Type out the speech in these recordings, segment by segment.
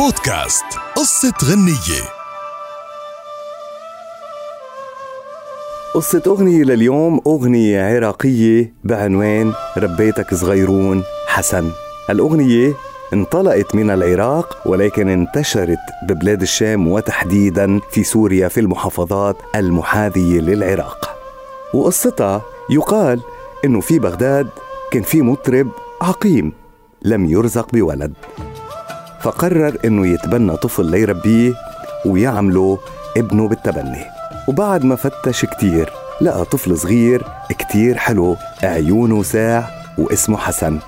بودكاست قصة غنية. قصة أغنية لليوم أغنية عراقية بعنوان ربيتك صغيرون حسن. الأغنية انطلقت من العراق ولكن انتشرت ببلاد الشام وتحديدا في سوريا في المحافظات المحاذية للعراق. وقصتها يقال إنه في بغداد كان في مطرب عقيم لم يرزق بولد. فقرر إنه يتبنى طفل ليربيه ويعمله ابنه بالتبني. وبعد ما فتش كتير لقى طفل صغير كتير حلو عيونه ساع واسمه حسن.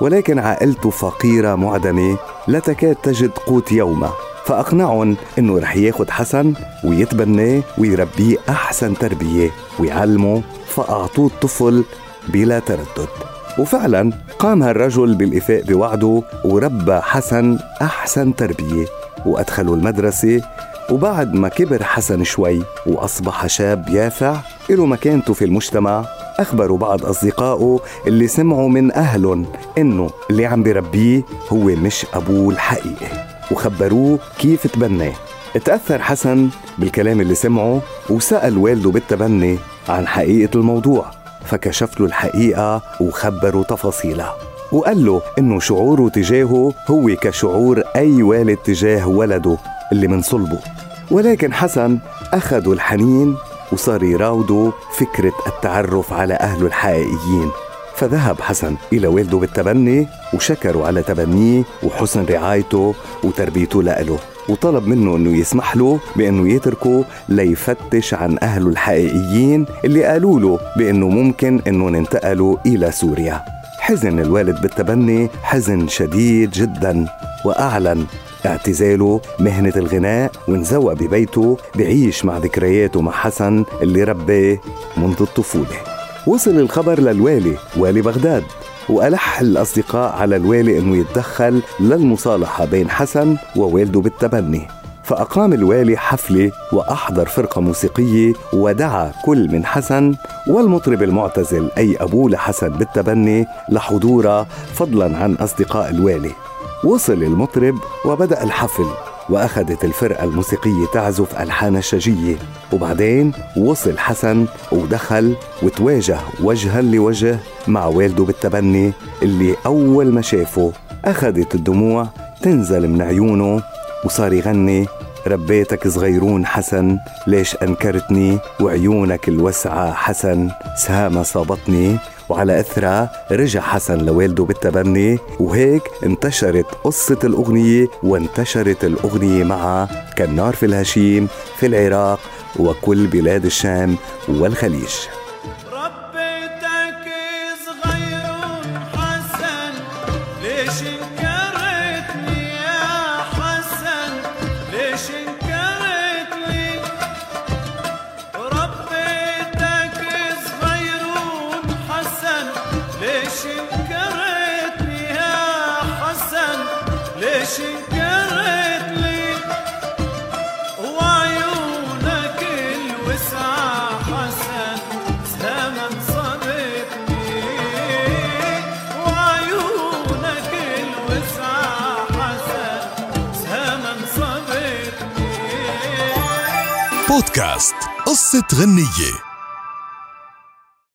ولكن عائلته فقيرة معدمة لا تكاد تجد قوت يومه. فأقنعهم إنه رح ياخد حسن ويتبناه ويربيه أحسن تربية ويعلمه فأعطوه الطفل بلا تردد. وفعلا قام هالرجل بالإفاء بوعده وربى حسن أحسن تربية وأدخله المدرسة وبعد ما كبر حسن شوي وأصبح شاب يافع له مكانته في المجتمع أخبروا بعض أصدقائه اللي سمعوا من أهلهم إنه اللي عم بربيه هو مش أبوه الحقيقي وخبروه كيف تبناه. تأثر حسن بالكلام اللي سمعه وسأل والده بالتبني عن حقيقة الموضوع. فكشف له الحقيقة وخبره تفاصيلها. وقال له إنه شعوره تجاهه هو كشعور أي والد تجاه ولده اللي من صلبه. ولكن حسن أخذوا الحنين وصار يراودوا فكرة التعرف على أهله الحقيقيين. فذهب حسن إلى والده بالتبني وشكروا على تبنيه وحسن رعايته وتربيته لإله. وطلب منه إنه يسمح له بإنه يتركه ليفتش عن أهله الحقيقيين اللي قالوا له بإنه ممكن إنه ننتقلوا إلى سوريا. حزن الوالد بالتبني حزن شديد جدا وأعلن اعتزاله مهنة الغناء وانزوى ببيته بعيش مع ذكرياته مع حسن اللي رباه منذ الطفولة. وصل الخبر للوالي والي بغداد. وألح الأصدقاء على الوالي أنه يتدخل للمصالحة بين حسن ووالده بالتبني. فأقام الوالي حفلة وأحضر فرقة موسيقية ودعا كل من حسن والمطرب المعتزل أي أبوه لحسن بالتبني لحضوره فضلا عن أصدقاء الوالي وصل المطرب وبدأ الحفل. وأخذت الفرقة الموسيقية تعزف ألحان الشجية. وبعدين وصل حسن ودخل وتواجه وجها لوجه مع والده بالتبني اللي أول ما شافه أخذت الدموع تنزل من عيونه وصار يغني ربيتك صغيرون حسن ليش أنكرتني وعيونك الوسعة حسن؟ سهامة صابتني وعلى أثرها رجع حسن لوالده بالتبني وهيك انتشرت قصة الأغنية وانتشرت الأغنية معها كالنار في الهشيم في العراق وكل بلاد الشام والخليج. ليش انكرتني يا حسن؟ ليش انكرتني وعيونك الوسعة حسن زمن صبتني وعيونك الوسعة حسن زمن صبتني بودكاست قصة غنية.